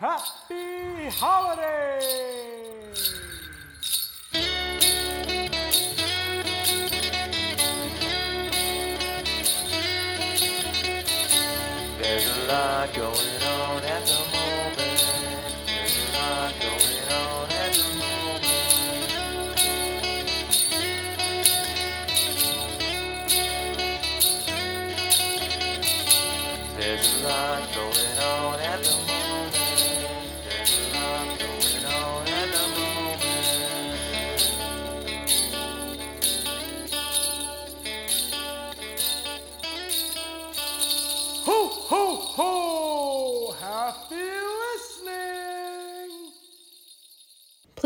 Happy Holidays!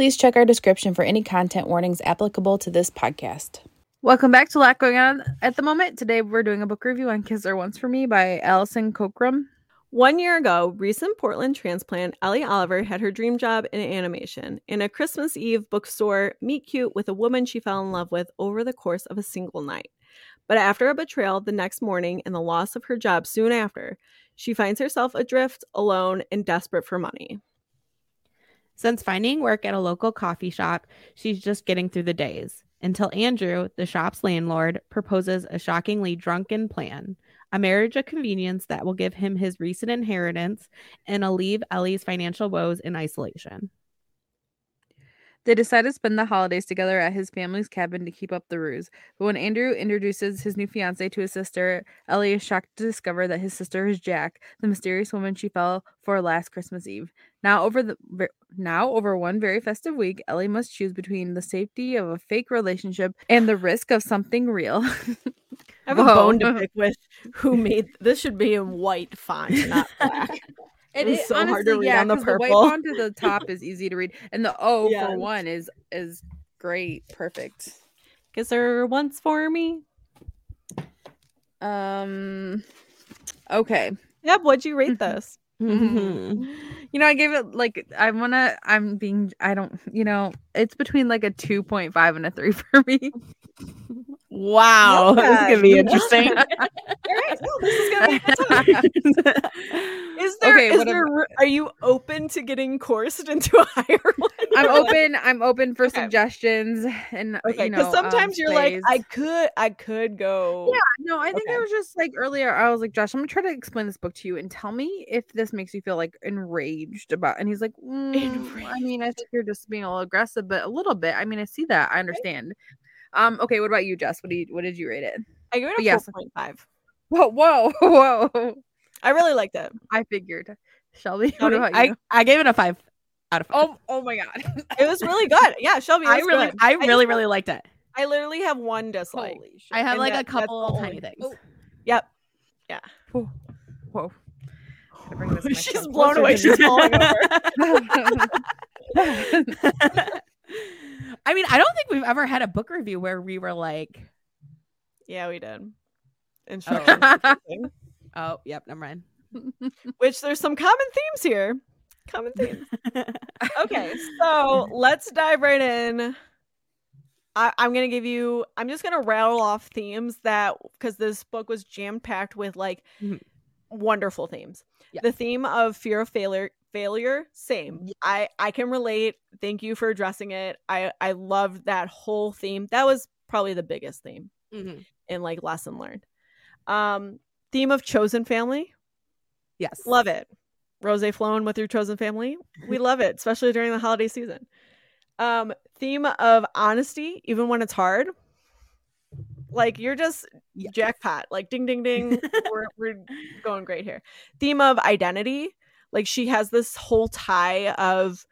Please check our description for any content warnings applicable to this podcast. Welcome back to a lot going on at the moment. Today we're doing a book review on Kiss Her Once for Me by Alison Cochrum. One year ago, recent Portland transplant Ellie Oliver had her dream job in animation. In a Christmas Eve bookstore, meet cute with a woman she fell in love with over the course of a single night. But after a betrayal the next morning and the loss of her job soon after, she finds herself adrift, alone, and desperate for money. Since finding work at a local coffee shop, she's just getting through the days until Andrew, the shop's landlord, proposes a shockingly drunken plan a marriage of convenience that will give him his recent inheritance and alleviate Ellie's financial woes in isolation. They decide to spend the holidays together at his family's cabin to keep up the ruse. But when Andrew introduces his new fiance to his sister, Ellie is shocked to discover that his sister is Jack, the mysterious woman she fell for last Christmas Eve. Now over the now over one very festive week, Ellie must choose between the safety of a fake relationship and the risk of something real. I have a Whoa. bone to pick with who made this should be in white font, not black. It was is- so hard to honestly, read on the 'cause white purple. font at the top is easy to read, and the O Yes. for one is is great, perfect. Kiss Her once for me. Um, okay. Yep, what'd you rate Mhm. this? Mhm. You know, I gave it like I wanna. I'm being. I don't. You know, it's between like a two point five and a three for me. Wow, this is gonna be Yeah. interesting. Alright, well, this is gonna be a. Is there, Okay, is there r- are you open to getting coursed into a higher one? I'm open. I'm open for Okay. suggestions, and Okay, you know, because sometimes um, you're like. I could, I could go. Yeah, no, I think Okay. I was just like earlier. I was like, Josh, I'm gonna try to explain this book to you and tell me if this makes you feel like enraged about. And he's like, "Mm, I mean, I think you're just being a little aggressive, but a little bit. I mean, I see that. I understand. Um, okay, what about you, Jess? What do you, what did you rate it? I give it a yes. four point five. Whoa, whoa, whoa! I really liked it. I figured. Shelby, what Shelby, about I, you? I gave it a five out of five. oh, oh my god! It was really good. Yeah, Shelby, I really, good. I really, have- really liked it. I literally have one dislike. Holy shit! I have And like that- a couple tiny things. Oh. Yep. Whoa, whoa. She's blown away. She's falling over. I mean, I don't think we've ever had a book review where we were like, Yeah, we did. Interesting. "Oh, yep, never mind." Which there's some common themes here. Common themes. Okay, so let's dive right in. I, I'm gonna give you. I'm just gonna rattle off themes that because this book was jam packed with like Mhm. wonderful themes. Yeah. The theme of fear of failure, failure, same. I I can relate. Thank you for addressing it. I I loved that whole theme. That was probably the biggest theme Mhm. in like lesson learned. Um, theme of chosen family. Yes, Love it. Rose flown with your chosen family. We love it, especially during the holiday season. Um, theme of honesty, even when it's hard. Like you're just Yeah. jackpot. Like ding ding ding. we're we're going great here. Theme of identity. Like she has this whole tie of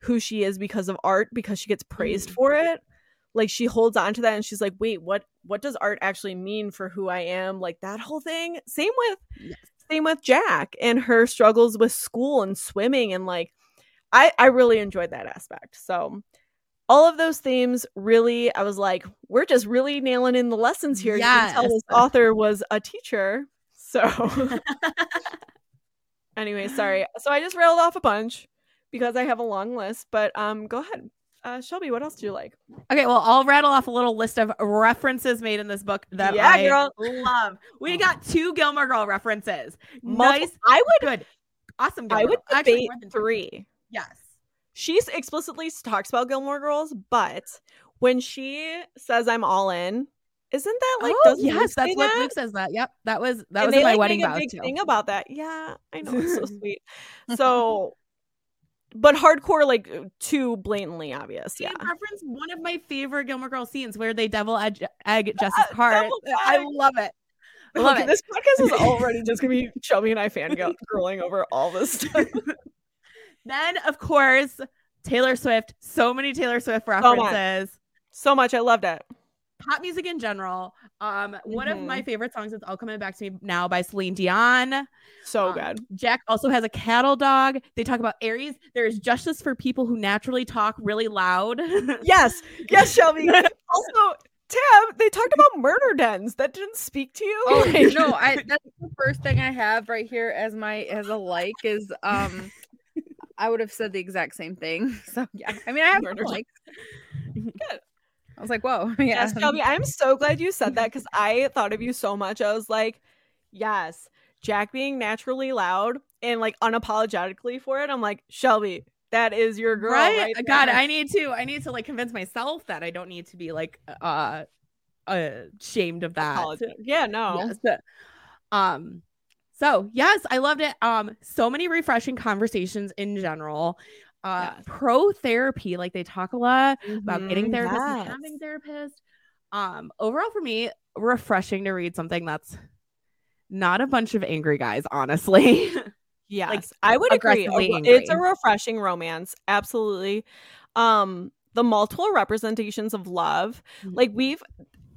who she is because of art because she gets praised Mhm. for it. Like she holds on to that and she's like, wait, what what does art actually mean for who I am? Like that whole thing. Same with Yes. same with Jack and her struggles with school and swimming and like I I really enjoyed that aspect. So all of those themes really I was like we're just really nailing in the lessons here. You can tell this author was a teacher. So anyway, sorry. So I just rattled off a bunch because I have a long list, but um go ahead. Uh Shelby, what else do you like? Okay, well, I'll rattle off a little list of references made in this book that Yeah, I girl. love. We got two Gilmore Girl references. Multi- Nice, I would good. awesome. I would. Actually, debate two. three. Yes. She explicitly talks about Gilmore Girls, but when she says I'm all in, isn't that like oh, yes, that's what that? Luke says. That. Yep, that was that And was they, in my like, wedding vows big too. thing about that. Yeah, I know it's so sweet. So, but hardcore like too blatantly obvious. Yeah, reference one of my favorite Gilmore Girls scenes where they devil egg, egg Jess's Uh, heart. I love it. I love Okay, it. This podcast is already just gonna be Shelby and I fangirling over all this stuff. Then, of course, Taylor Swift. So many Taylor Swift much. references. so much, I loved it. Pop music in general. Um, one of my favorite songs is "All Coming Back to Me Now" by Celine Dion. So Um, good. Jack also has a cattle dog. They talk about Aries. There is justice for people who naturally talk really loud. Yes, yes, Shelby. also, Tab, they talked about murder dens. That didn't speak to you. Oh Like- no, I that's the first thing I have right here as my as a like is um I would have said the exact same thing. So yeah. I mean I have Murder likes. Good. I was like, whoa, yeah. Yes, Shelby, I'm so glad you said that because I thought of you so much. I was like, yes, Jack being naturally loud and like unapologetically for it. I'm like, Shelby, that is your girl. right? Right, God. I need to. I need to like convince myself that I don't need to be like uh, uh ashamed of that. Yeah, no. Yes. Um. So yes, I loved it. Um. So many refreshing conversations in general. Uh, Yes. pro therapy, like they talk a lot about getting Mhm, therapists and having therapists. Um, overall for me, refreshing to read something that's not a bunch of angry guys, honestly. Yes, I would agree. aggressively A- It's a refreshing romance, absolutely. Um, the multiple representations of love, Mhm. like we've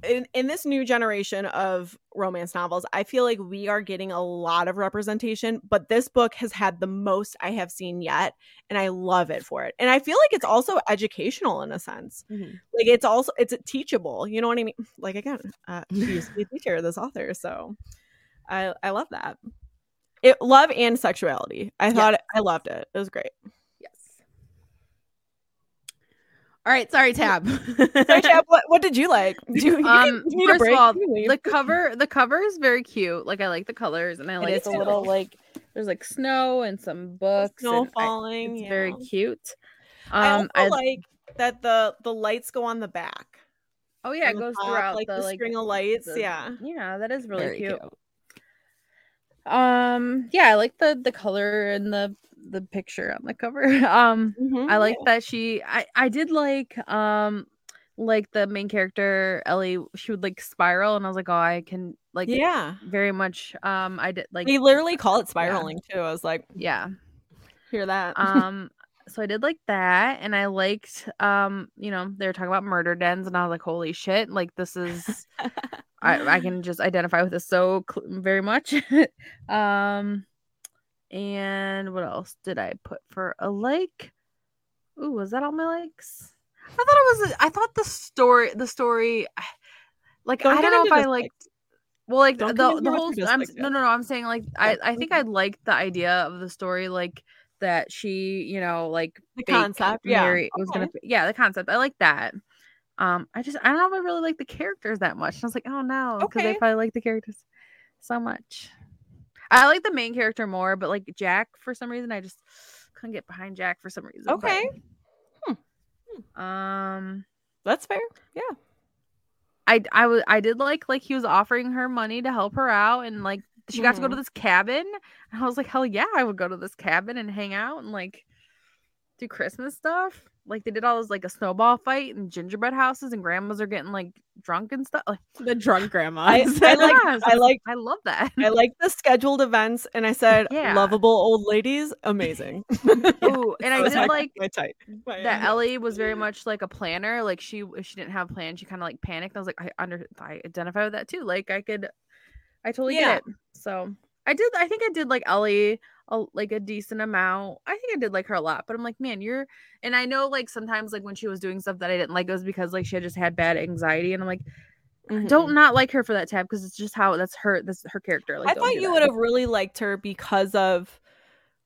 in, in this new generation of romance novels, I feel like we are getting a lot of representation, but this book has had the most I have seen yet, and I love it for it. And I feel like it's also educational in a sense. Mhm. Like it's also it's teachable. You know what I mean? Like again, uh, she used to be a teacher, this author, so I I love that. It love and sexuality. I thought I loved it. It was great. yes. All right, sorry, Tab. Sorry, Chap, what, what did you like? Do you, Um, you need a first break? of all, You can leave. the cover the cover is very cute. Like I like the colors and I like is the too. little like there's like snow and some books. snow and I- falling. it's very yeah. cute. I also Um I, like that the the lights go on the back. oh yeah, it goes top, throughout like the, the, like string of lights. the- yeah, Yeah, that is really Very cute. Um yeah, I like the the color and the the picture on the cover. Um Mhm, I like yeah. that she I I did like um like the main character Ellie she would like spiral and I was like, "Oh, I can like yeah. very much um I did like They literally call it spiraling too. I was like, yeah. hear that? um so i did like that and i liked um you know they were talking about murder dens and i was like holy shit like this is i i can just identify with this so cl- very much. Um and what else did i put for a like? Ooh, was that all my likes? I thought it was i thought the story the story like Don't i don't know if i this, like- liked well like Don't the, the whole I'm, disliked no no no i'm saying like Yeah, i i think i liked the idea of the story like that she you know like the concept, yeah. Mary was gonna yeah the concept i like that um i just i don't know if i really like the characters that much and i was like oh no because Okay. i probably like the characters so much i like the main character more but like jack for some reason i just couldn't get behind jack for some reason but, Okay. um That's fair. Yeah. I I was I did like like he was offering her money to help her out and like she got to go to Mhm. this cabin and I was like hell yeah I would go to this cabin and hang out and like do Christmas stuff like they did all this like a snowball fight and gingerbread houses and grandmas are getting like drunk and stuff like the drunk grandma. I, I like. I like I love that I like the scheduled events, and I said Yeah. lovable old ladies, amazing. Ooh, and I did like my type. My- that Ellie was very much like a planner. Like she, if she didn't have a plan, she kind of like panicked. I was like, I under, I identify with that too. Like I could, I totally Yeah. get it. So I did. I think I did like Ellie, a, like a decent amount. I think I did like her a lot. But I'm like, man, you're. And I know like sometimes like when she was doing stuff that I didn't like, it was because like she had just had bad anxiety, and I'm like, Mhm. don't not like her for that tab because it's just how that's her. That's her character. Like I thought you would have really liked her because of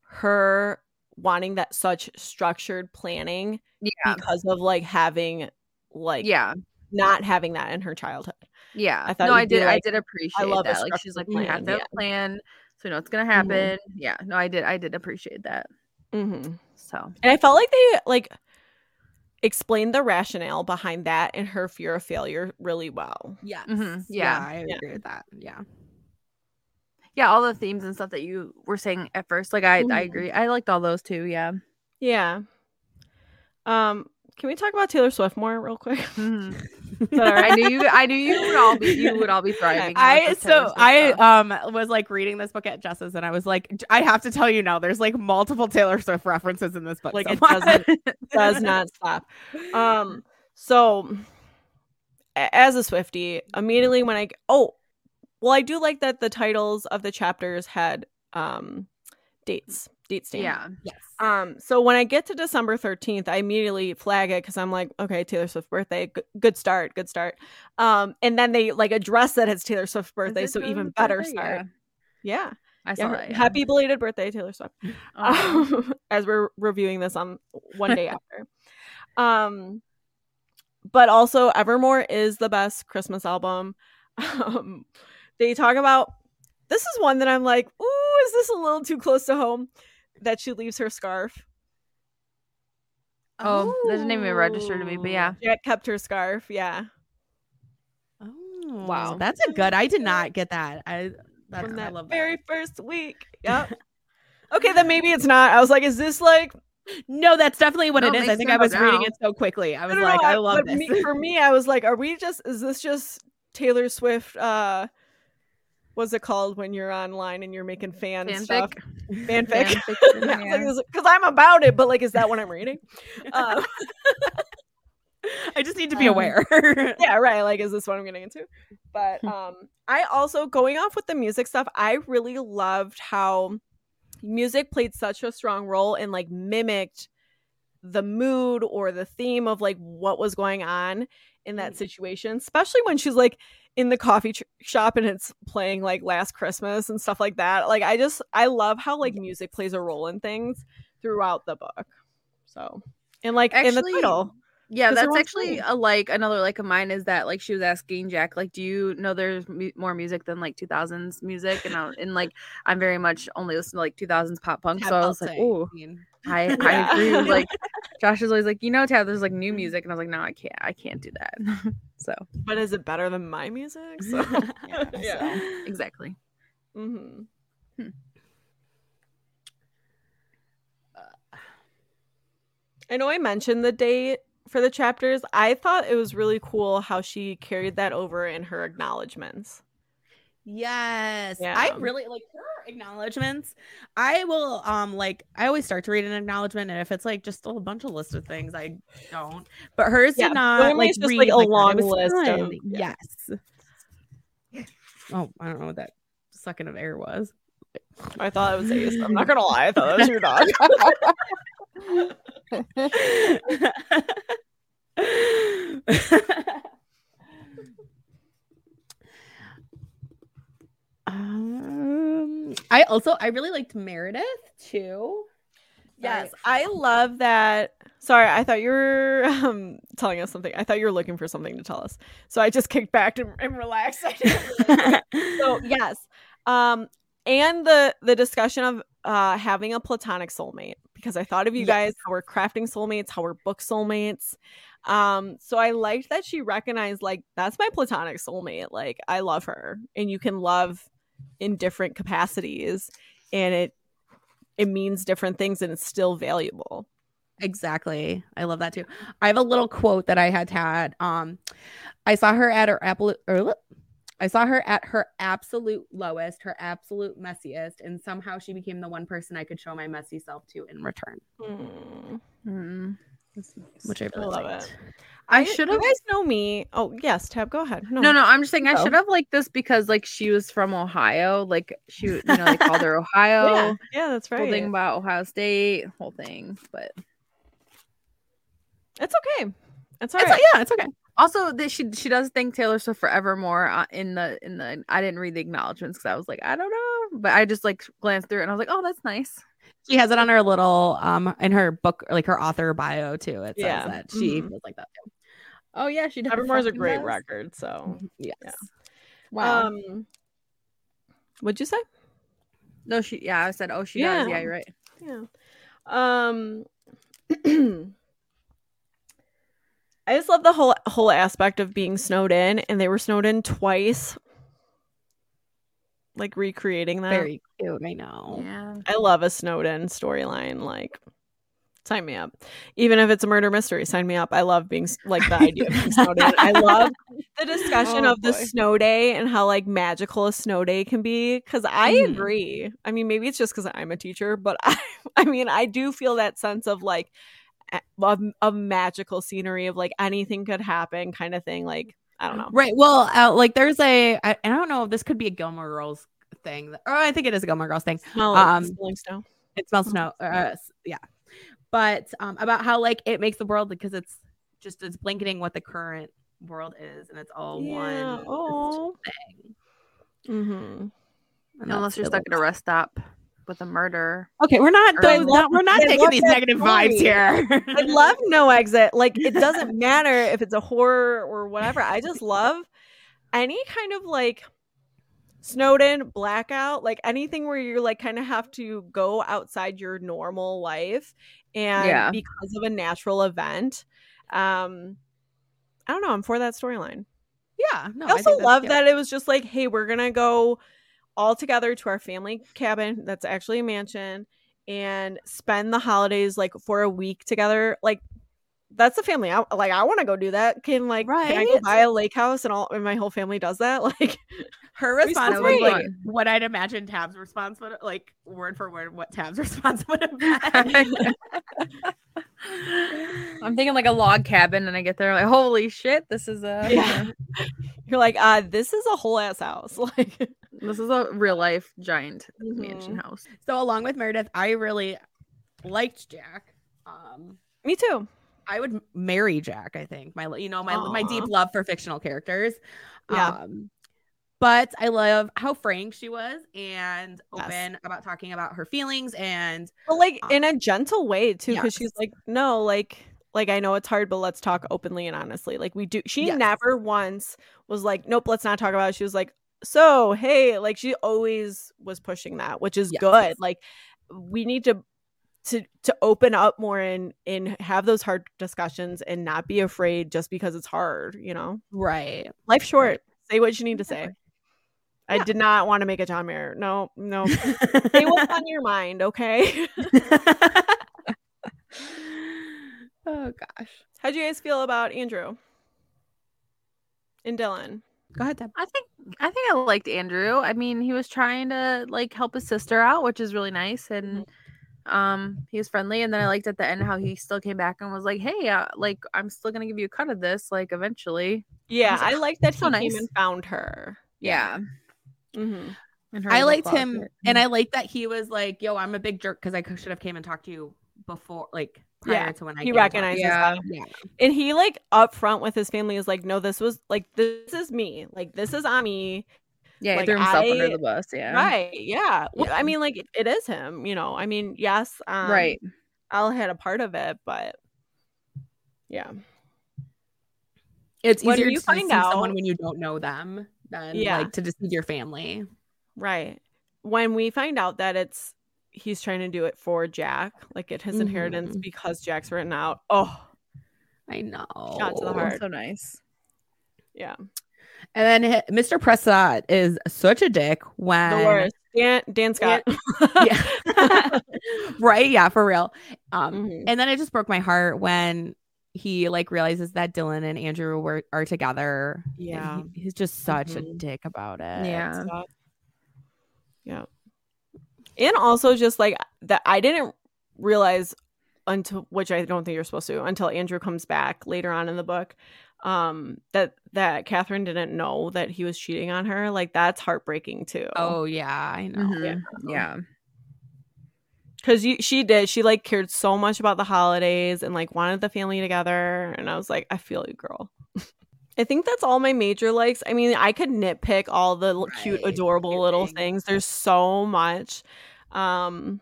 her wanting that such structured planning Yeah. because of like having like Yeah. not having that in her childhood. Yeah. I thought no, I you'd be did. I did appreciate love that. Like she's like, structured we have plan, to yeah. plan. So no, it's gonna happen. Yeah, no, I did. I did appreciate that. Mm-hmm. So And I felt like they like explained the rationale behind that and her fear of failure really well. Yes. Mhm, Yeah, yeah. I Yeah. agree with that. Yeah. yeah, all the themes and stuff that you were saying at first, like I, I Mhm. agree. I liked all those too. Yeah. Yeah. Um, can we talk about Taylor Swift more real quick? Mhm. Is that all right? I knew you. I knew you would all be. You would all be thriving. I with this Taylor so I um was like reading this book at Jess's and I was like I have to tell you now there's like multiple Taylor Swift references in this book. Like, so it doesn't- does not stop. Um, so as a Swifty, immediately when I oh, well, I do like that the titles of the chapters had um dates, date stamp. yeah. yes. Um, so when I get to December 13th, I immediately flag it because I'm like, okay, Taylor Swift birthday, G- good start, good start. Um, and then they like address that it's Taylor Swift's birthday, so even better birthday? start. Yeah, I saw her- that. Yeah. happy belated birthday, Taylor Swift. Oh. as we're reviewing this on one day after. Um, but also Evermore is the best Christmas album. Um, they talk about this is one that I'm like, ooh, is this a little too close to home? That she leaves her scarf. Oh, that didn't even register to me, but yeah. Jack kept her scarf. Yeah, Oh, Wow. That's a good. I did not get that. I that, from I that love very that. first week. Yep. okay, then maybe it's not. I was like, is this like No, that's definitely what No, it it is. I think I was reading it so quickly. I was don't know, like, I love this. me- for me, I was like, are we just? Is this just Taylor Swift? uh What's it called when you're online and you're making fan stuff? Fanfic. Fanfic. Fanfiction, yeah. Because I'm about it, but like, is that what I'm reading? Um, I just need to be Um, aware. yeah, right. Like, is this what I'm getting into? But um, I also going off with the music stuff. I really loved how music played such a strong role and like mimicked the mood or the theme of like what was going on in that situation, especially when she's like in the coffee ch- shop and it's playing like Last Christmas and stuff like that. Like, I just I love how like mm-hmm. music plays a role in things throughout the book. So, and like in the Actually, title, Yeah, that's actually a like another like of mine is that like she was asking Jack like, do you know there's mu- more music than like 2000s music? And I, and like I'm very much only listen to like 2000s pop punk, so I was like, oh, I I Yeah. agree. Like Josh is always like, you know, Tab, there's like new music, and I was like, no, I can't, I can't do that. so but is it better than my music? So, Yeah, yeah. exactly. hmm Hmm. I know I mentioned the date for the chapters. I thought it was really cool how she carried that over in her acknowledgments. Yes. Yeah. I really like her acknowledgments. I will um like I always start to read an acknowledgement and if it's like just a bunch of list of things I don't. But hers Yeah, did not mine like just, read like, a. It long list of- yeah. Yes. Oh, I don't know what that second of air was. I thought it was Ace. I'm not gonna lie, I thought that was your dog. um, I also I really liked Meredith too. yes, I love that. Sorry, I thought you were um, telling us something. I thought you were looking for something to tell us. So I just kicked back and, and relaxed. I didn't realize so yes um and the the discussion of uh having a platonic soulmate because i thought of you Yes. guys how we're crafting soulmates how we're book soulmates um so i liked that she recognized like that's my platonic soulmate like i love her and you can love in different capacities and it it means different things and it's still valuable Exactly. I love that too. I have a little quote that I had had. Um, I saw her at her apple. Or, I saw her at her absolute lowest, her absolute messiest, and somehow she became the one person I could show my messy self to in return, Mm. which I I love liked. it. I should have. you guys know me oh yes tab go ahead No, no, no I'm just saying I should have liked this because like she was from Ohio. Like she, you know, they called her Ohio. yeah, yeah that's Whole right thing about Ohio State, whole thing. But it's okay it's all It's, right yeah, it's okay. Also, that she she does thank Taylor Swift for Evermore uh, in the in the. I didn't read the acknowledgments because I was like, I don't know, but I just like glanced through it and I was like, oh, that's nice. She has it on her little um in her book, like her author bio too. It says Yeah. that she Mhm. feels like that too. Oh yeah, she definitely Evermore's a great does. record so Yes. Yeah. Wow. Um, what'd you say? No, she. Yeah, I said, oh, she does. Yeah. Yeah, you're right. Yeah. Um I just love the whole whole aspect of being snowed in and they were snowed in twice. Like recreating that. Very cute. I know. Yeah. I love a snowed in storyline like sign me up. Even if it's a murder mystery, sign me up. I love being like the idea of being snowed in. I love the discussion Oh, of the snow day and how like magical a snow day can be cuz I Mhm. agree. I mean maybe it's just cuz I'm a teacher, but I I mean I do feel that sense of like a- of, of magical scenery of like anything could happen kind of thing like I don't know. Right. Well, uh, like there's a I, I don't know if this could be a Gilmore Girls thing. Or I think it is a Gilmore Girls thing. Smell, Um, smelling snow. It smells snow. Uh, yeah. But um, about how like it makes the world because it's just it's blanketing what the current world is, and it's all Yeah. one Oh. thing. Mhm. And Unless you're stuck at a rest stop with a murder. Okay, we're not. Those, love- we're not I taking these that negative vibes here. I love no exit. Like it doesn't matter if it's a horror or whatever. I just love any kind of like Snowden blackout, like anything where you're like kind of have to go outside your normal life and Yeah. because of a natural event. Um I don't know, I'm for that storyline. Yeah. No. I also think that's love cute. that it was just like, hey, we're gonna go all together to our family cabin that's actually a mansion and spend the holidays like for a week together. Like that's a family. I, like I want to go do that. Can like can I go buy a lake house and all and my whole family does that? Like Her response was like what I'd imagine Tab's response would like word for word what Tab's response would have been. I'm thinking like a log cabin, and I get there like, holy shit, this is a Yeah. you're like, uh, this is a whole ass house. Like this is a real life giant mansion Mhm. house. so along with Meredith, I really liked Jack. Um, me too. I would marry Jack. I think my you know my my deep love for fictional characters. Yeah. Um, but I love how frank she was and Yes. open about talking about her feelings and But like Uh, in a gentle way too, because she's like, no, like like I know it's hard, but let's talk openly and honestly. Like we do she Yes. never once was like, Nope, let's not talk about it. She was like, So hey, like she always was pushing that, which is Yes. good. Like we need to to to open up more and and have those hard discussions and not be afraid just because it's hard, you know? right. life short. Say what you need to say. Exactly. I Yeah. did not want to make a John Mayer. No, no. Say what's on your mind, okay? oh gosh. How'd you guys feel about Andrew and Dylan? Go ahead, Deb. I think I think I liked Andrew. I mean, he was trying to like help his sister out, which is really nice, and um, he was friendly. And then I liked at the end how he still came back and was like, "Hey, uh, like I'm still gonna give you a cut of this, like eventually." Yeah, was- I like that he so came nice. and found her. Yeah, Mm-hmm. I liked him, closet. and I liked that he was like, "Yo, I'm a big jerk because I should have came and talked to you before, like prior Yeah, to when I He recognizes. Yeah. that. Yeah, And he like up front with his family is like, no, this was like this is me. Like this is on me. yeah, he like, threw himself I- under the bus. Yeah, Right. Yeah. Well. I mean, like it, it is him, you know. I mean, yes, um, right. Al had a part of it, but yeah. it's easier you to find deceive someone when you don't know them than Yeah. like to deceive your family. Right. When we find out that it's he's trying to do it for Jack, like get his inheritance Mhm. because Jack's written out. Oh, I know. Shot to the heart. So nice. yeah. And then Mr. Prasad is such a dick when The worst. Dan Dan Scott. yeah. right? Yeah, for real. Um, Mhm. and then it just broke my heart when he like realizes that Dylan and Andrew were are together. Yeah. he- he's just such a Mhm. dick about it. Yeah. Scott. Yeah. And also just like that I didn't realize until which I don't think you're supposed to until Andrew comes back later on in the book. Um that that Catherine didn't know that he was cheating on her. Like that's heartbreaking too. Oh yeah, I know. Mhm. Yeah. Because she did. She like cared so much about the holidays and like wanted the family together and i was like i feel you girl. I think that's all my major likes. I mean i could nitpick all the l- cute adorable little things. there's so much. Um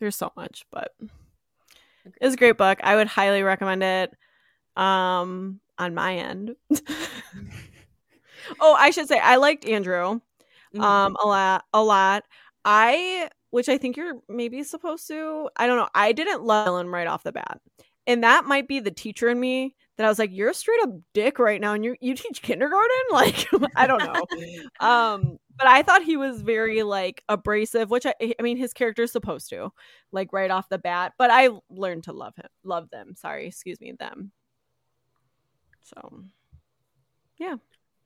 there's so much but it's a great book. I would highly recommend it um on my end. Oh i should say i liked andrew Mhm. um a lot a lot. I, which I think you're maybe supposed to, I don't know. I didn't love Dylan right off the bat. And that might be the teacher in me that I was like, you're a straight up dick right now and you you teach kindergarten? Like, I don't know. um, but I thought he was very like abrasive, which I I mean his character is supposed to, like right off the bat. But I learned to love him, love them. Sorry, excuse me, them. So, yeah,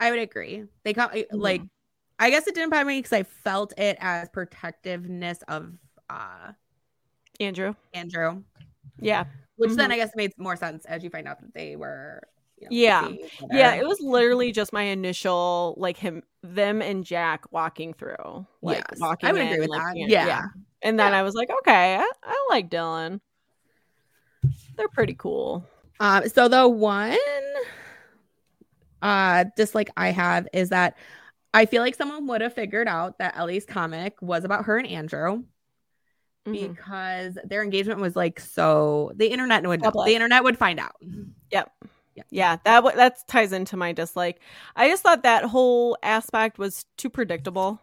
I would agree. They got like, I guess it didn't bother me because I felt it as protectiveness of uh Andrew. Andrew, Yeah, which then Mhm. I guess made more sense as you find out that they were. You know, Yeah. yeah. It was literally just my initial like him, them, and Jack walking through. Like Yes, walking. I would in, agree with like, that. seeing- Yeah. And then I was like, okay, I, I like Dylan. They're pretty cool. Um, so the one uh dislike I have is that I feel like someone would have figured out that Ellie's comic was about her and Andrew Mhm. because their engagement was like so the internet would know. The internet would find out. Yep. Yeah, that w- that ties into my dislike. I just thought that whole aspect was too predictable.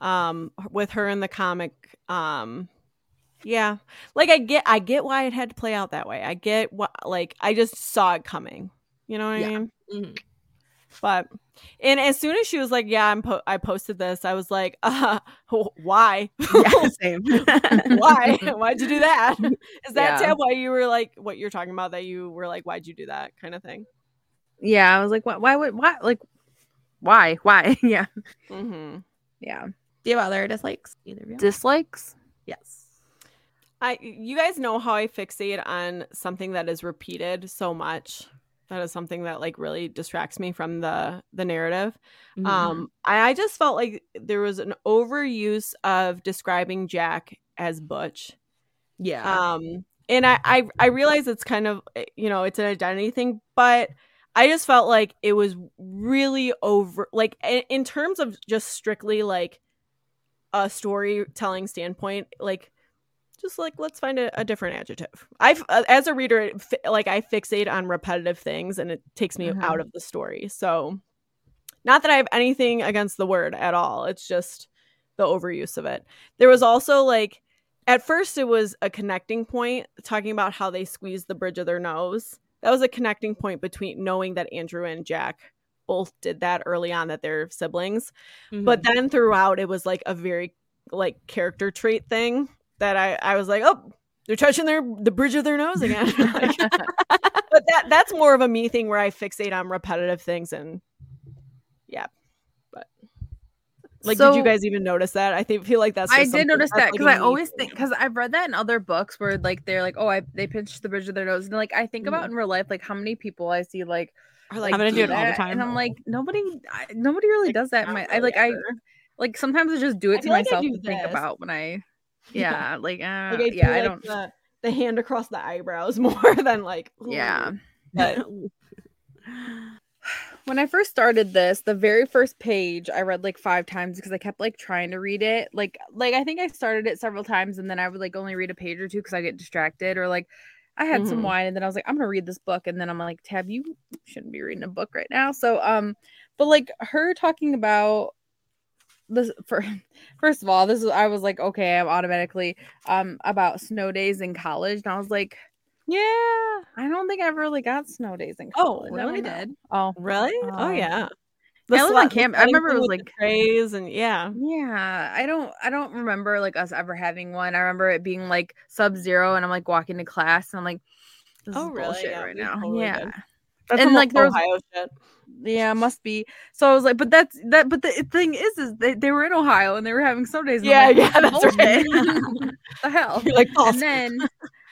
Um, with her in the comic, um, yeah, like I get, I get why it had to play out that way. I get what, like, I just saw it coming. You know what Yeah. I mean? Mhm. But, and as soon as she was like, "Yeah, I'm," po- I posted this. I was like, "Uh, why? Yeah, same. why? Why'd you do that? Is that Yeah. Tab, why you were like what you're talking about? That you were like, why'd you do that kind of thing? Yeah, I was like, why? Why would? Why? Like, why? Why? yeah, Mm-hmm. yeah. Do you have other dislikes? Either of you? Dislikes? yes. I you guys know how I fixate on something that is repeated so much. That is something that like really distracts me from the the narrative. Mhm. Um I, I just felt like there was an overuse of describing Jack as Butch. yeah. Um and I, I I realize it's kind of eh, you know, it's an identity thing, but I just felt like it was really over like in terms of just strictly like a storytelling standpoint, like just like let's find a, a different adjective. I've uh, as a reader, fi- like I fixate on repetitive things, and it takes me Mhm. out of the story. So, not that I have anything against the word at all. It's just the overuse of it. There was also like at first it was a connecting point talking about how they squeezed the bridge of their nose. That was a connecting point between knowing that Andrew and Jack both did that early on that they're siblings Mhm. but then throughout it was like a very like character trait thing that I I was like, oh, they're touching their the bridge of their nose again. Like, but that that's more of a me thing where I fixate on repetitive things and yeah, but like, did you guys even notice that? I think feel like that's. I did notice that because a I me always thing. think because I've read that in other books where like they're like, oh, I they pinched the bridge of their nose, and like I think about mm-hmm. in real life like how many people I see like Or, like, I'm gonna do it all the time. and I'm like nobody, I, nobody really Like, does that. In not my, I like I like sometimes I just do I it to feel like myself to think about when I, yeah, like, uh, Like, yeah, do, I don't, the, the hand across the eyebrows more than like yeah. But when I first started this, the very first page I read like five times because I kept like trying to read it. Like, like I think I started it several times and then I would like only read a page or two because I get distracted or like I had some Mhm. wine and then I was like, I'm gonna read this book and then I'm like, Tab, you shouldn't be reading a book right now. So, um, but like her talking about this for first of all, this is I was like, okay, I'm automatically um about snow days in college and I was like, yeah, I don't think I ever really got snow days in Oh, college. I really? don't. Oh, really? oh Oh. yeah. I lived on camp- I remember it was, like- trays and yeah. Yeah, I don't I don't remember like us ever having one. I remember it being like sub zero and I'm like walking to class and I'm like this Oh, is really? bullshit Yeah, right now. totally yeah. did. That's And, like, there was- Ohio shit. Yeah, must be. So I was like, but that's that but the thing is is they, they were in Ohio and they were having snow days. Yeah, like, yeah, that's right. the hell. You're like false. And then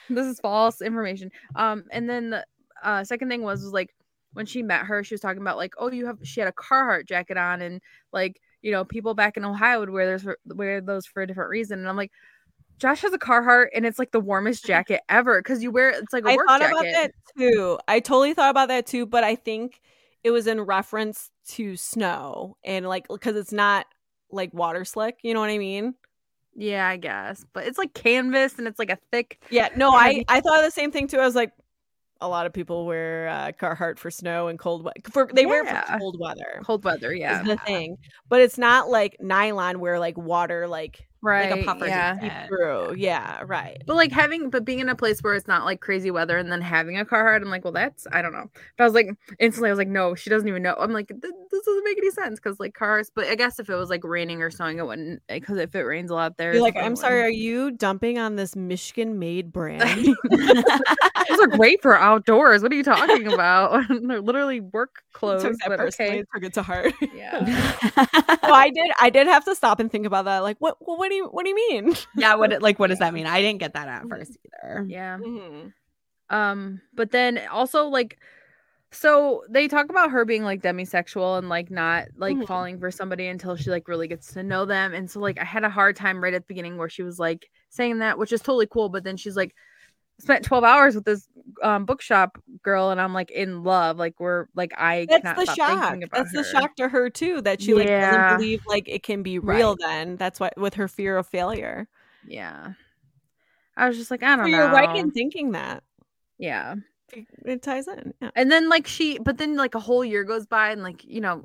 this is false information. Um, and then the uh second thing was was like when she met her, she was talking about like, oh, you have she had a Carhartt jacket on, and like you know people back in Ohio would wear those for, wear those for a different reason. And I'm like, Josh has a Carhartt, and it's like the warmest jacket ever because you wear it. it's like a I work thought jacket. about that too. I totally thought about that too, but I think it was in reference to snow and like because it's not like water slick. You know what I mean? Yeah, I guess, but it's like canvas and it's like a thick. Yeah. No, I I thought the same thing too. I was like, a lot of people wear uh, Carhartt for snow and cold weather. For they wear it for cold weather. Cold weather, yeah. Is the thing, but it's not like nylon where like water like right like a puffer yeah jacket. True. Yeah. Right. but like having but being in a place where it's not like crazy weather and then having a Carhartt, I'm like, well, that's I don't know. But I was like, instantly, I was like, no, she doesn't even know. I'm like, this doesn't make any sense because like cars. But I guess if it was like raining or snowing, it wouldn't. Eh, because if it rains a lot there, You're like, I'm sorry, are you dumping on this Michigan made brand? Those are great for outdoors. What are you talking about? They're literally work clothes. took that but personally, okay, took it to heart. yeah. so I did I did have to stop and think about that. Like, what what do you what do you mean? yeah, what it- like what does that mean? I didn't get that at first either. Yeah. Mhm. Um, but then also like so they talk about her being like demisexual and like not like Mhm. falling for somebody until she like really gets to know them. And so like I had a hard time right at the beginning where she was like saying that, which is totally cool, but then she's like spent 12 hours with this um bookshop girl and I'm like in love. Like we're like I That's the shock. That's the shock to her too that she like Yeah. doesn't believe like it can be real. Then that's why with her fear of failure. Yeah. I was just like, I don't know. you're right in thinking that. yeah. It- ties in. Yeah. and then like she but then like a whole year goes by and like you know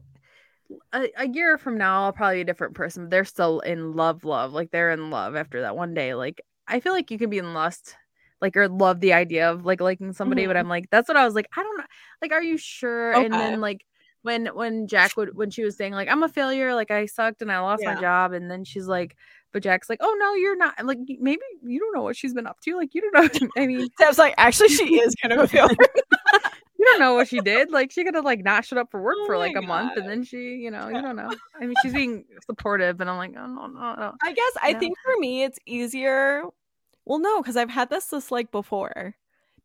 a, a year from now i'll probably be a different person but they're still in love love like they're in love after that one day like i feel like you can be in lust like or love the idea of like liking somebody but Mhm. i'm like that's what i was like i don't know like are you sure and then like when when jack would when she was saying like i'm a failure like i sucked and i lost my job and then she's like but jack's like oh no you're not I'm like maybe you don't know what she's been up to like you don't know i mean was like, actually, she is kind of a failure. you don't know what she did. Like she could have like not showed up for work Oh for like a month, and then she, you know, you don't know. I mean, she's being supportive, and I'm like, oh no, no, no. I guess I No. think for me it's easier. Well, no, because I've had this this like before.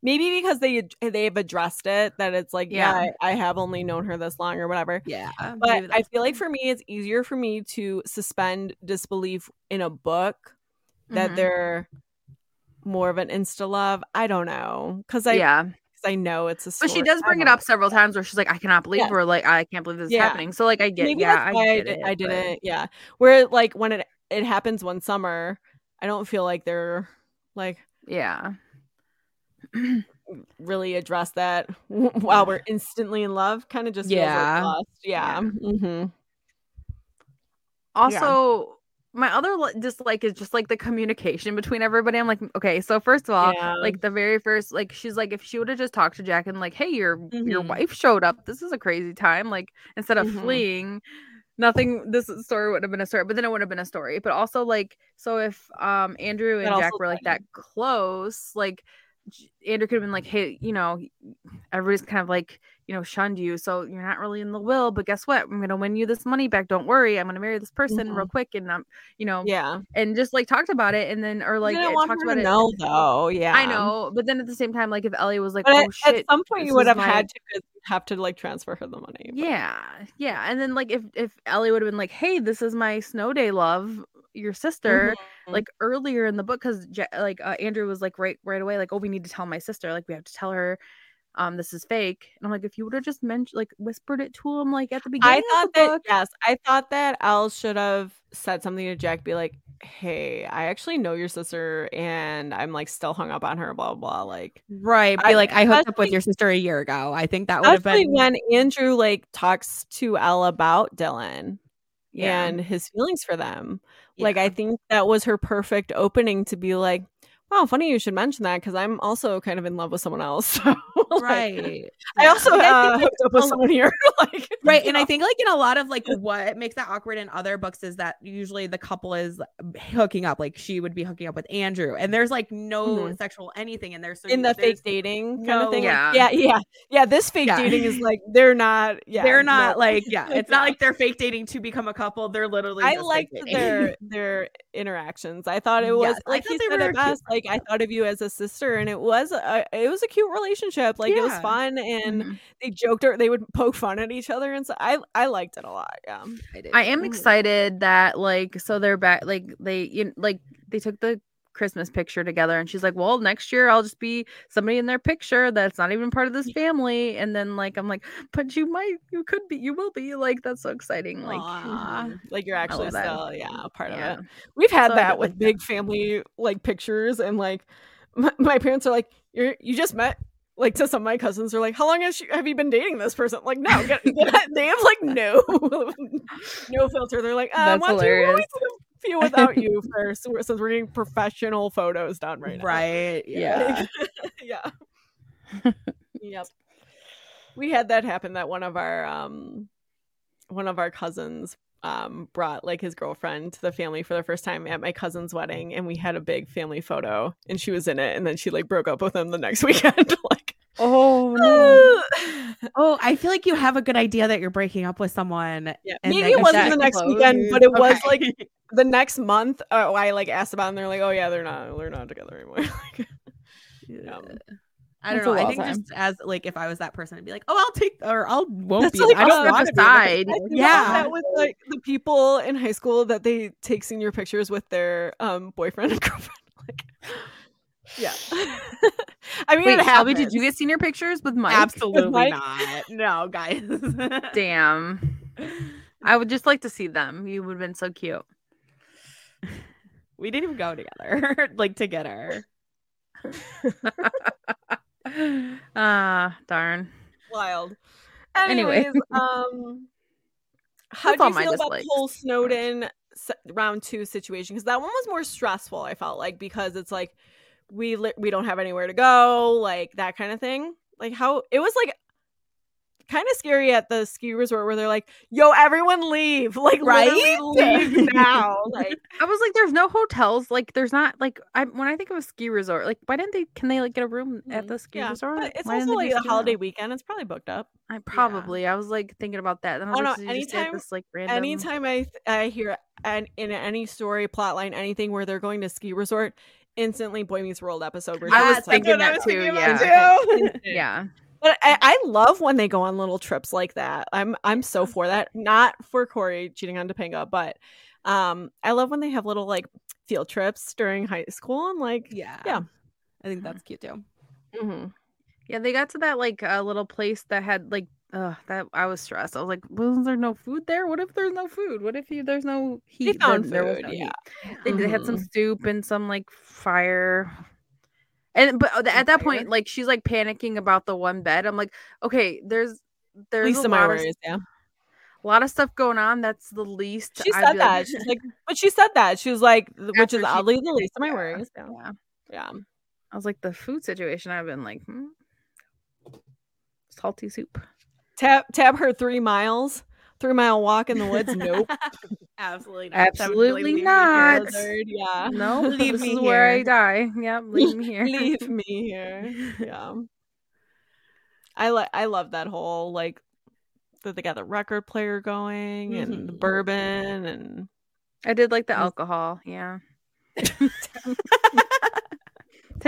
Maybe because they they've addressed it that it's like, yeah, Yeah. I, I have only known her this long or whatever. Yeah. But I feel like for me, it's easier for me to suspend disbelief in a book that Mhm. they're more of an insta love. I don't know because I yeah, I know it's a. but she does bring it up several times where she's like, I cannot believe, Yes. or like, I can't believe this is happening. So like, I get, Maybe yeah, I I, get di- it, I didn't. Yeah, where like when it it happens one summer, I don't feel like they're like Yeah, really address that while we're instantly in love. Kind of just Yeah. like lust. Yeah. hmm Also, my other dislike is just like the communication between everybody. I'm like, okay, so first of all, Yeah. like the very first, like she's like, if she would have just talked to Jack and like, hey, your your Mhm. wife showed up. This is a crazy time. Like instead of Mhm. fleeing, nothing. This story would have been a story, but then it would have been a story. But also like, so if um Andrew and Jack were like that close, like. Andrew could have been like, "Hey, you know, everybody's kind of like, you know, shunned you, so you're not really in the will. But guess what? I'm gonna win you this money back. Don't worry. I'm gonna marry this person real quick, and I'm, you know, Mm-hmm. Yeah. and just like talked about it, and then or like want talked about it. know though. Yeah. I know, but then at the same time, like if Ellie was like, But "Oh at, shit," at some point, you would have my- had to have to like transfer her the money. but- yeah, yeah, and then like if if Ellie would have been like, "Hey, this is my snow day love, your sister," Mhm. like earlier in the book, because like uh, Andrew was like right right away, like, "Oh, we need to tell my sister. Like, we have to tell her." Um, this is fake, and I'm like, if you would have just mentioned, like, whispered it to him, like at the beginning I thought that book, yes, I thought that Al should have said something to Jack, be like, "Hey, I actually know your sister, and I'm like still hung up on her." Blah blah. blah. Like, Right. Be I- like, I hooked up with your sister a year ago. I think that would have been when Andrew like talks to Elle about Dylan yeah, and his feelings for them. Like, I think that was her perfect opening to be like, "Wow, funny you should mention that because I'm also kind of in love with someone else." So, like, right. I also But I think, uh, like, hooked up with someone here. like, right you and i think like in a lot of like what makes that awkward in other books is that usually the couple is hooking up like she would be hooking up with andrew and there's like no Mhm. sexual anything in there so in the fake dating kind of thing. Yeah. Like, yeah, yeah, yeah. This fake Yeah. dating is like they're not. Yeah, they're not no. like yeah it's not like they're fake dating to become a couple they're literally I just fake liked their their interactions. I thought it was Yes, like thought he they said it best. Like I thought of you as a sister, and it was a it was a cute relationship. Like it was fun, and Mhm. they joked or they would poke fun at each other, and so I I liked it a lot. Yeah, I am Mhm. excited that like so they're back like they you know, like they took the Christmas picture together and she's like, "Well, next year I'll just be somebody in their picture that's not even part of this family." And then like I'm like, "But you might you could be you will be." Like that's so exciting. Like Aw. Mhm. like you're actually love that. still yeah part yeah. of it. We've had So that with like that. big family like pictures, and like my, my parents are like, "You're you just met." Like to some of my cousins are like, "How long has she, have you been dating this person?" Like, no, get, get- they have like no, no filter. They're like, um, That's "What do you hilarious. want me to few without you first, since we're getting professional photos done right now. Right. Yeah. yeah. yep. We had that happen that one of our um one of our cousins um brought like his girlfriend to the family for the first time at my cousin's wedding and we had a big family photo and she was in it and then she like broke up with him the next weekend like Oh no. Oh, I feel like you have a good idea that you're breaking up with someone. yeah. And maybe it wasn't the next close. weekend but it was like the next month uh, I like asked about it and they're like oh yeah they're not they're not together anymore like, Yeah. um, I don't a know. I think time. just as like if I was that person, I'd be like, oh, I'll take or I'll won't That's be. like I don't want to decide. be. I think about Yeah. that with like the people in high school that they take senior pictures with their um boyfriend and girlfriend. Like, yeah. I mean, Wait, it Shelby, did you get senior pictures with Mike? Absolutely Mike? not. No, guys. Damn. I would just like to see them. You would have been so cute. we didn't even go together, like together. Ah, darn. wild? Anyway. Anyways, um, how do you feel about dislikes. whole Snowden round two situation? Because that one was more stressful. I felt like because it's like we li- we don't have anywhere to go, like that kind of thing. Like how it was like kind of scary at the ski resort where they're like, "Yo, everyone leave!" Like Right? leave now. Like I was like, there's no hotels. Like, there's not like I when I think of a ski resort, like why didn't they? Can they like get a room at Mhm. the ski yeah, resort? but it's Why also like do holiday weekend. It's probably booked up. I probably. I was like thinking about that. Then I was Oh, like, no, did you just anytime- this like random? Anytime I th- I hear an, in any story, plotline, anything where they're going to ski resort, instantly Boy Meets World episode. Where I was thinking that too. Yeah. Yeah. But I, I love when they go on little trips like that. I'm I'm so for that. Not for Corey cheating on Topanga, but um, I love when they have little like field trips during high school and like Yeah. Yeah. I think that's cute too. mhm. Yeah, they got to that like uh, little place that had like uh that I was stressed. I was like, was there no food there? What if there's no food? What if you, there's no heat? They found there food, no yeah. heat. They, they had some Mhm. soup and some like fire. And but uh, at that point, like she's like panicking about the one bed. I'm like, okay, there's there's least a of lot of, worries. Yeah, a lot of stuff going on. That's the least. she I'd said that. like- She's like, but she said that she was like, th- which is oddly the least of my worries. Yeah, yeah. yeah. I was like, the food situation. I've been like, hmm. salty soup. Tab tab her three miles, three mile walk in the woods. Nope. Absolutely not. Absolutely leave me not. here. Yeah. No, Leave this me is where I here. die. Yep, leave me here. Leave me here. Yeah. I like I love that whole like that they got the record player going and the Mhm. bourbon and I did like the alcohol. Yeah. Take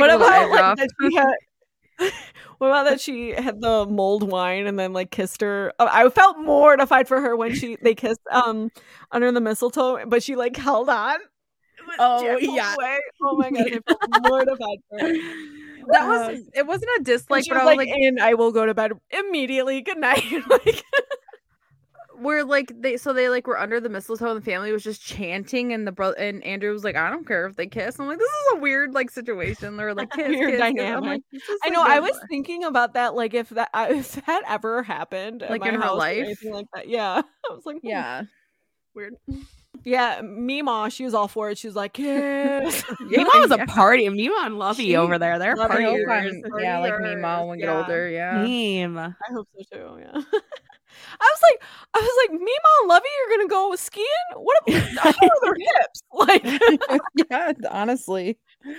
what a little about like off. that she had what about that she had the mulled wine and then like kissed her oh, I felt mortified for her when she they kissed um under the mistletoe but she like held on Oh, yeah. way. oh my god I felt mortified for her that was it wasn't a dislike, but was I was like, like, and I will go to bed immediately. Good night. like, we're like they so they like were under the mistletoe and the family was just chanting and the brother and Andrew was like, I don't care if they kiss. I'm like, this is a weird like situation. They're like kiss, Weird kiss, kiss. I'm dynamic. like, this is, I like, know. I very- was thinking about that. Like, if that I- if that ever happened, Like, my in real life? like that. Yeah, I was like, hmm, yeah. weird. Yeah, Mima, she was all for it. She was like, kiss. Mima was a party. Mima and Lovey She- over there. They're Lovey I hope partiers. I'm- yeah, like me, mom, when we get older. Yeah. Meme. I hope so too. Yeah. I was like, I was like, Mima and Lovey you're gonna go skiing. What? About, how are their hips? Like, yeah, honestly.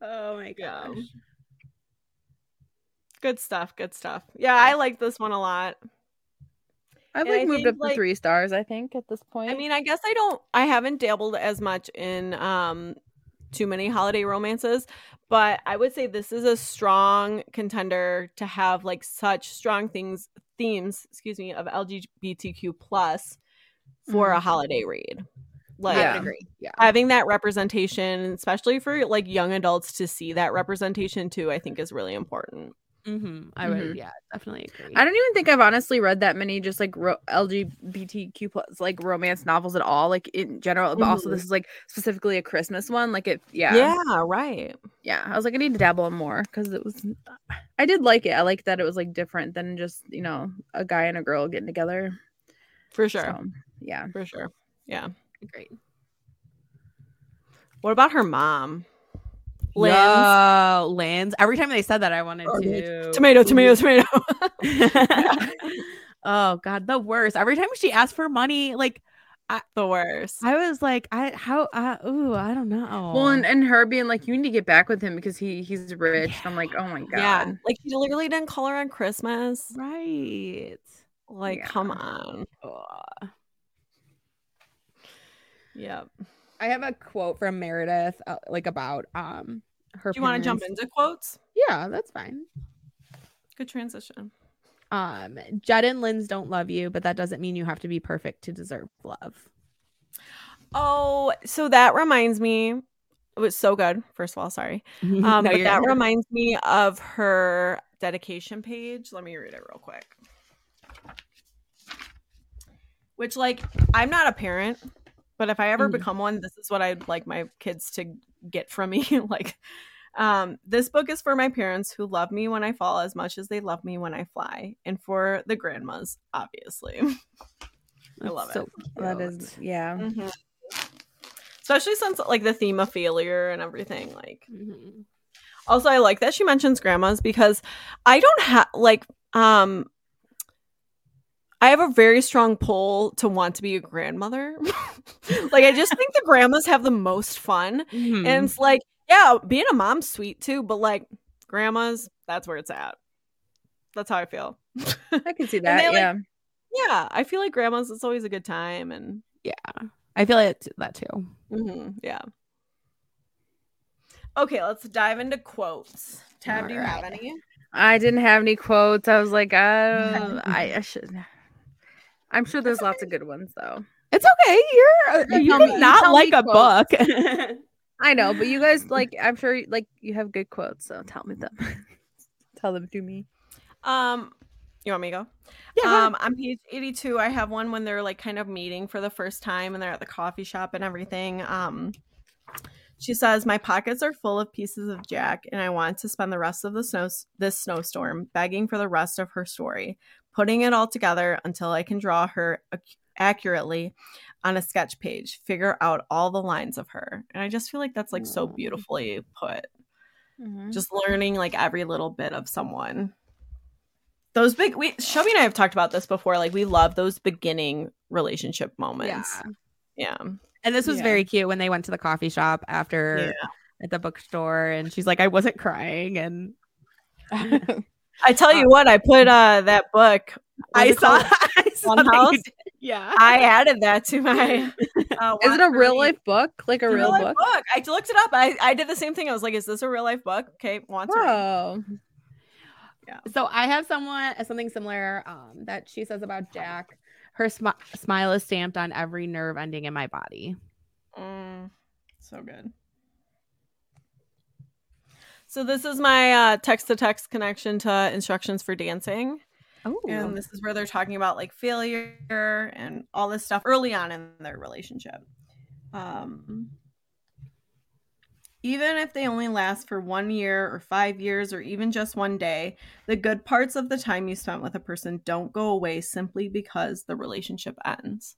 Oh my Yeah. gosh. good stuff. Good stuff. Yeah, I like this one a lot. I've And I like moved think, up to like- three stars, I think, at this point. I mean, I guess I don't I haven't dabbled as much in um too many holiday romances, but I would say this is a strong contender to have like such strong things themes, excuse me, of LGBTQ plus for a holiday read. Like Yeah. Yeah. having that representation, especially for like young adults to see that representation too, I think is really important. Mm-hmm. I would. Mhm. Yeah, definitely agree. I don't even think I've honestly read that many just like ro- LGBTQ plus like romance novels at all, like in general. But also, Mhm. this is like specifically a Christmas one. Like it, yeah, yeah. right. Yeah. I was like, I need to dabble in more because it was. I did like it. I like that it was like different than just you know a guy and a girl getting together. For sure. So, yeah. For sure. Yeah. Great. What about her mom? Lynn's. Yo. Every time they said that, I wanted Oh, to Tomato, tomato, tomato. oh God, the worst. Every time she asked for money, like the worst. I was like, I how uh, ooh, I don't know. Well, and, and her being like, you need to get back with him because he he's rich. I'm like, oh my god. Yeah. Like she literally didn't call her on Christmas. right. Like, Yeah. come on. Ugh. Yep. I have a quote from Meredith, uh, like about um her. Do you want to jump into quotes? Yeah, that's fine. Good transition. Um, Jed and Lynn's don't love you, but that doesn't mean you have to be perfect to deserve love. Oh, so that reminds me. It was so good. First of all, sorry. Um, No, but that good. reminds me of her dedication page. Let me read it real quick. Which, like, I'm not a parent, but if I ever Mhm. become one, this is what I'd like my kids to get from me. like, um, this book is for my parents who love me when I fall as much as they love me when I fly, and for the grandmas, obviously. I love so it. That is yeah. Mhm. Especially since like the theme of failure and everything. Like, Mhm. also I like that she mentions grandmas because I don't have like um I have a very strong pull to want to be a grandmother. like I just think the grandmas have the most fun. Mhm. And it's like, yeah, being a mom's sweet too, but like grandmas, that's where it's at. That's how I feel. I can see they, that. like- yeah. yeah, I feel like grandmas it's always a good time and yeah, I feel like that too. Mhm, yeah. Okay, let's dive into quotes. Tabb, do you have any? I didn't have any quotes. I was like, uh, I, I should. I'm sure there's lots of good ones though. It's okay. You're uh, You you tell me- you like a quotes. book. I know, but you guys like. I'm sure like you have good quotes. So tell me them. tell them to me. Um, you want me to go? yeah. go ahead. Um, on page 82, I have one when they're like kind of meeting for the first time and they're at the coffee shop and everything. Um, she says, "My pockets are full of pieces of Jack, and I want to spend the rest of the snow this snowstorm begging for the rest of her story, putting it all together until I can draw her ac- accurately on a sketch page, figure out all the lines of her." And I just feel like that's like so beautifully put. Mm-hmm. Just learning like every little bit of someone. Those big we Shelby and I have talked about this before. Like we love those beginning relationship moments. yeah. Yeah. And this was Yeah. very cute when they went to the coffee shop after Yeah. at the bookstore, and she's like, "I wasn't crying," and I tell you what, I put uh that book. I saw, called? I saw that you did- Yeah, I added that to my uh, Is it a real read. life book? Like a It's real life book? I looked it up. I, I did the same thing. I was like, is this a real life book? Okay, wants. to read. Whoa. So I have someone something similar um, that she says about Jack. Her smi- smile is stamped on every nerve ending in my body. Mm, so good. So this is my uh, text-to-text connection to instructions for dancing. Oh, and this is where they're talking about like failure and all this stuff early on in their relationship. Um even if they only last for one year or five years or even just one day the good parts of the time you spent with a person don't go away simply because the relationship ends.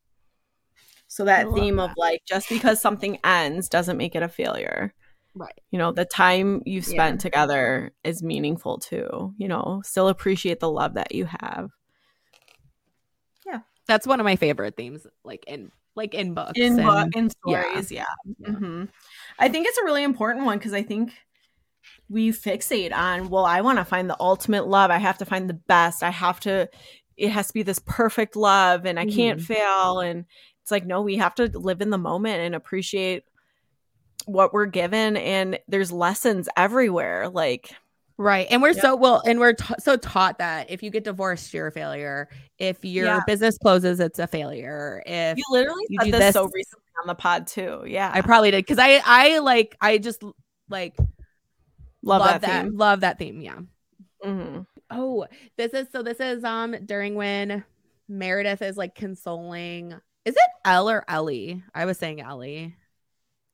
So that theme of like just because something ends doesn't make it a failure right. you know the time you've Yeah. spent together is meaningful too you know still appreciate the love that you have Yeah. That's one of my favorite themes, like in like in books. in and- book in yeah. stories yeah, Yeah. Mhm. i think it's a really important one because i think we fixate on well i want to find the ultimate love i have to find the best i have to it has to be this perfect love and i can't Mm-hmm. fail and it's like no we have to live in the moment and appreciate what we're given and there's lessons everywhere like Right. And we're Yep. so well, and we're ta- so taught that if you get divorced, you're a failure. If your Yeah. business closes, it's a failure. If you literally you said this, this- so recently on the pod too yeah I probably did because I I like I just like love, that, theme love that theme. Yeah. Mhm. Oh, this is so. This is um during when Meredith is like consoling. Is it Elle or Ellie? I was saying Ellie.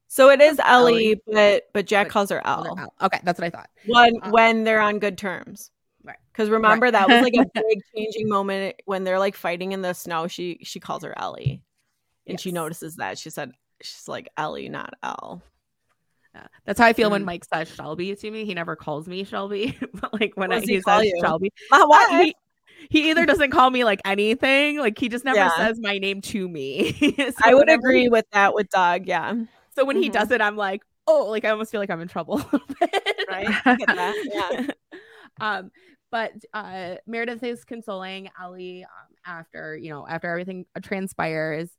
So it is Ellie. ellie but but jack But calls her Elle. Elle. Okay, that's what I thought. when Uh, when they're on good terms Right. because remember that was like a big changing moment when they're like fighting in the snow she she calls her ellie and she notices that she said she's like ellie not Elle Yeah. That's how I feel when Mm. Mike says Shelby to me. He never calls me Shelby, but like when I, he, he says you? Shelby, My uh, wife. he, he either doesn't call me like anything, like he just never Yeah. says my name to me. So I would agree he- with that with Doug. Yeah. So when he Mhm. does it, I'm like, oh, like I almost feel like I'm in trouble a. Right. I get that. Yeah. um, but uh, Meredith is consoling Ellie um, after you know after everything transpires,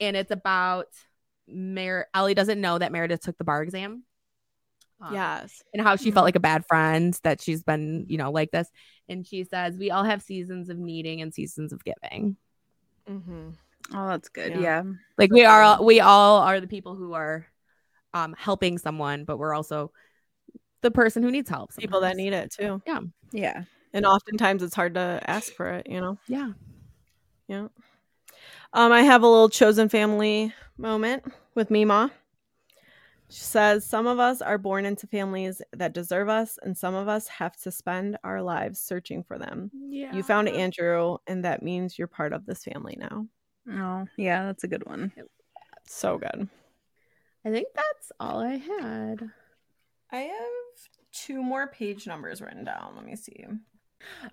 and it's about Mer. Ellie doesn't know that Meredith took the bar exam. Um, Yes. and how she felt like a bad friend that she's been, you know, like this. And she says, We all have seasons of needing and seasons of giving. Mm-hmm. Oh, that's good. Yeah. Yeah. Like we are all we all are the people who are um helping someone, but we're also the person who needs help. People that need it too. Yeah. Yeah. And oftentimes it's hard to ask for it, you know? Yeah. Yeah. Um, I have a little chosen family moment with Mima. She says, Some of us are born into families that deserve us, and some of us have to spend our lives searching for them. Yeah. You found Andrew, and that means you're part of this family now. Oh, yeah, that's a good one. So good. I think that's all I had. I have two more page numbers written down. Let me see.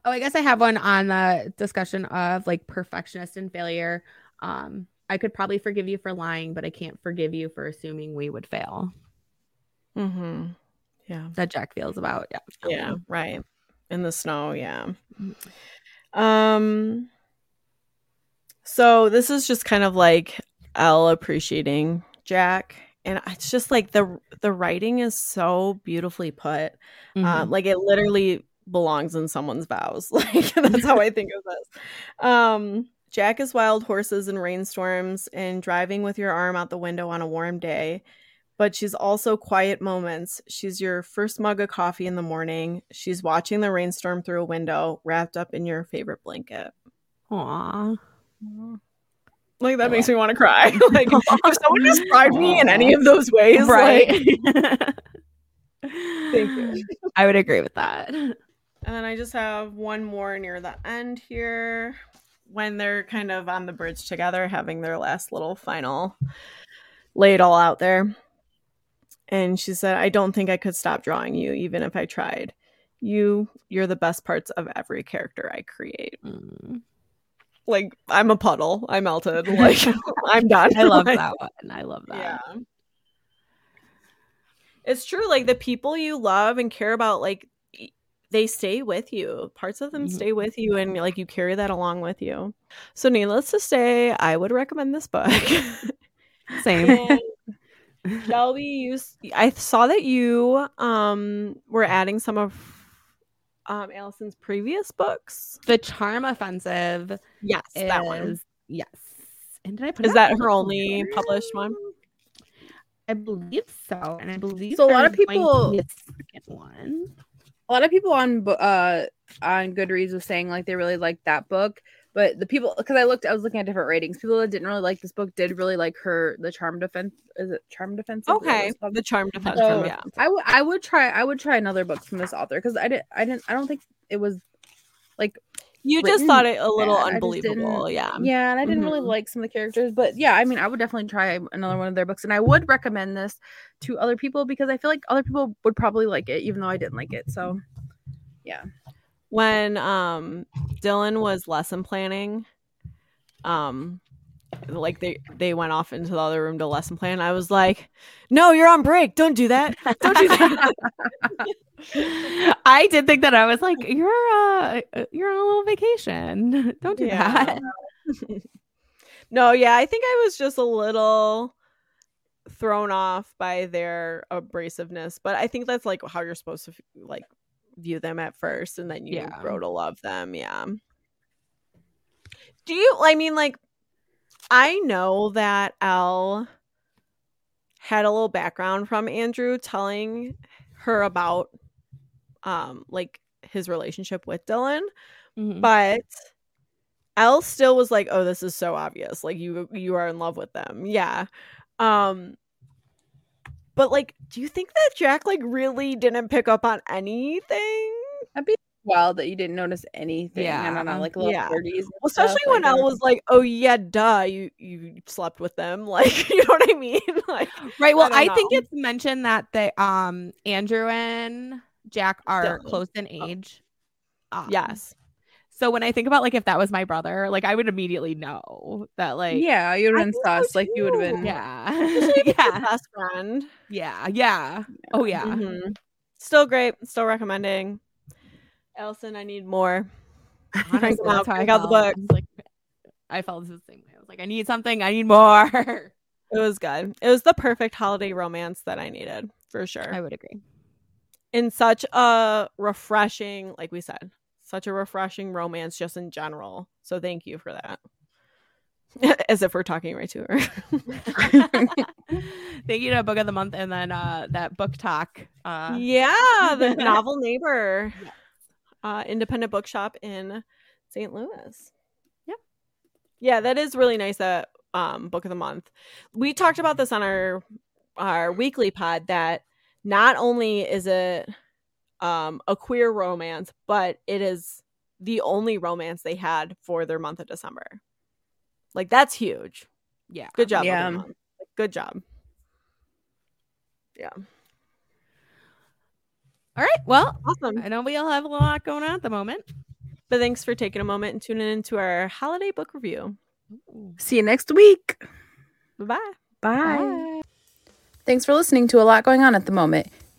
Oh, I guess I have one on the discussion of like perfectionist and failure. Um, I could probably forgive you for lying, but I can't forgive you for assuming we would fail. Mm-hmm. Yeah. That Jack feels about. Yeah. Yeah, right. In the snow, yeah. Mhm. Um so this is just kind of like Elle appreciating Jack and it's just like the the writing is so beautifully put. Mhm. Uh, like it literally belongs in someone's vows. Like that's how I think of this. Um Jack is wild horses and rainstorms and driving with your arm out the window on a warm day. But she's also quiet moments. She's your first mug of coffee in the morning. She's watching the rainstorm through a window, wrapped up in your favorite blanket. Aw. Like that makes me want to cry. like if someone described me in any of those ways, right. like- Thank you. I would agree with that. And then I just have one more near the end here when they're kind of on the bridge together, having their last little final lay it all out there. And she said, I don't think I could stop drawing you, even if I tried. You, you're the best parts of every character I create. Mm. Like, I'm a puddle. I melted. Like, I'm done. I love Like, that one. I love that. Yeah. It's true. Like the people you love and care about, like they stay with you. Parts of them Mhm. stay with you, and like you carry that along with you. So, needless to say, I would recommend this book. Same. Shelby, you, I saw that you um were adding some of um Alison's previous books. the Charm Offensive Yes, is that one. yes. And did I put Is that her only board? published one? I believe so, and I believe So a lot of there's going to people- second one. A lot of people on uh on Goodreads was saying like they really liked that book, but the people because I looked, I was looking at different ratings. People that didn't really like this book did really like her the Charm Defense. Is it Charm Defense? Okay, the Charm Defense. So, yeah. I would I would try I would try another book from this author because I didn't I didn't I don't think it was like You just thought it a little bad. Unbelievable. Yeah. yeah, and I didn't really Mhm. like some of the characters, but yeah, I mean, I would definitely try another one of their books, and I would recommend this to other people because I feel like other people would probably like it, even though I didn't like it. So, when um Dylan was lesson planning, um like they they went off into the other room to lesson plan. I was like, "No, you're on break. Don't do that. Don't do that." I did think that I was like, you're uh you're on a little vacation. Don't do Yeah. that. no, yeah, I think I was just a little thrown off by their abrasiveness, but I think that's like how you're supposed to like view them at first and then you Yeah. grow to love them, yeah. Do you I mean like I know that Elle had a little background from Andrew telling her about um like his relationship with Dylan, Mhm. but Elle still was like, "Oh, this is so obvious. Like you you are in love with them." Yeah. Um but like do you think that Jack like really didn't pick up on anything? That'd be wild that you didn't notice anything. Yeah. I don't know, like little Yeah. birdies. and Well, especially stuff, when like, I Elle was like, "Oh yeah, duh, you you slept with them." Like, you know what I mean? Like, Right. Well, don't I, think it's mentioned that they um Andrew and Jack are Dylan. close in age. Um, yes, So when I think about like if that was my brother, like I would immediately know that like yeah, you would I have been think sus. Like you would have been. yeah Especially if it's your yeah best friend. yeah yeah oh yeah Mhm. Still great. Still recommending. Alison, I need more. Honestly, Crank 'em out, that's how I crank out the felt. I book. was like I felt the same way. I was like I need something. I need more. It was good. It was the perfect holiday romance that I needed for sure. I would agree. in such a refreshing, like we said, such a refreshing romance just in general. So thank you for that. As if we're talking right to her. Thank you to book of the month and then uh that book talk. Uh yeah, the novel neighbor, uh, independent bookshop in St. Louis. Yeah. Yeah, that is really nice. That um, book of the month. We talked about this on our our weekly pod. That not only is it um, a queer romance, but it is the only romance they had for their month of December. Like that's huge. yeah. Good job. Book of the Yeah. Month. Good job. Yeah. All right. Well, Awesome. I know we all have a lot going on at the moment. But thanks for taking a moment and tuning into our holiday book review. See you next week. Bye-bye. Bye. Thanks for listening to a lot going on at the moment.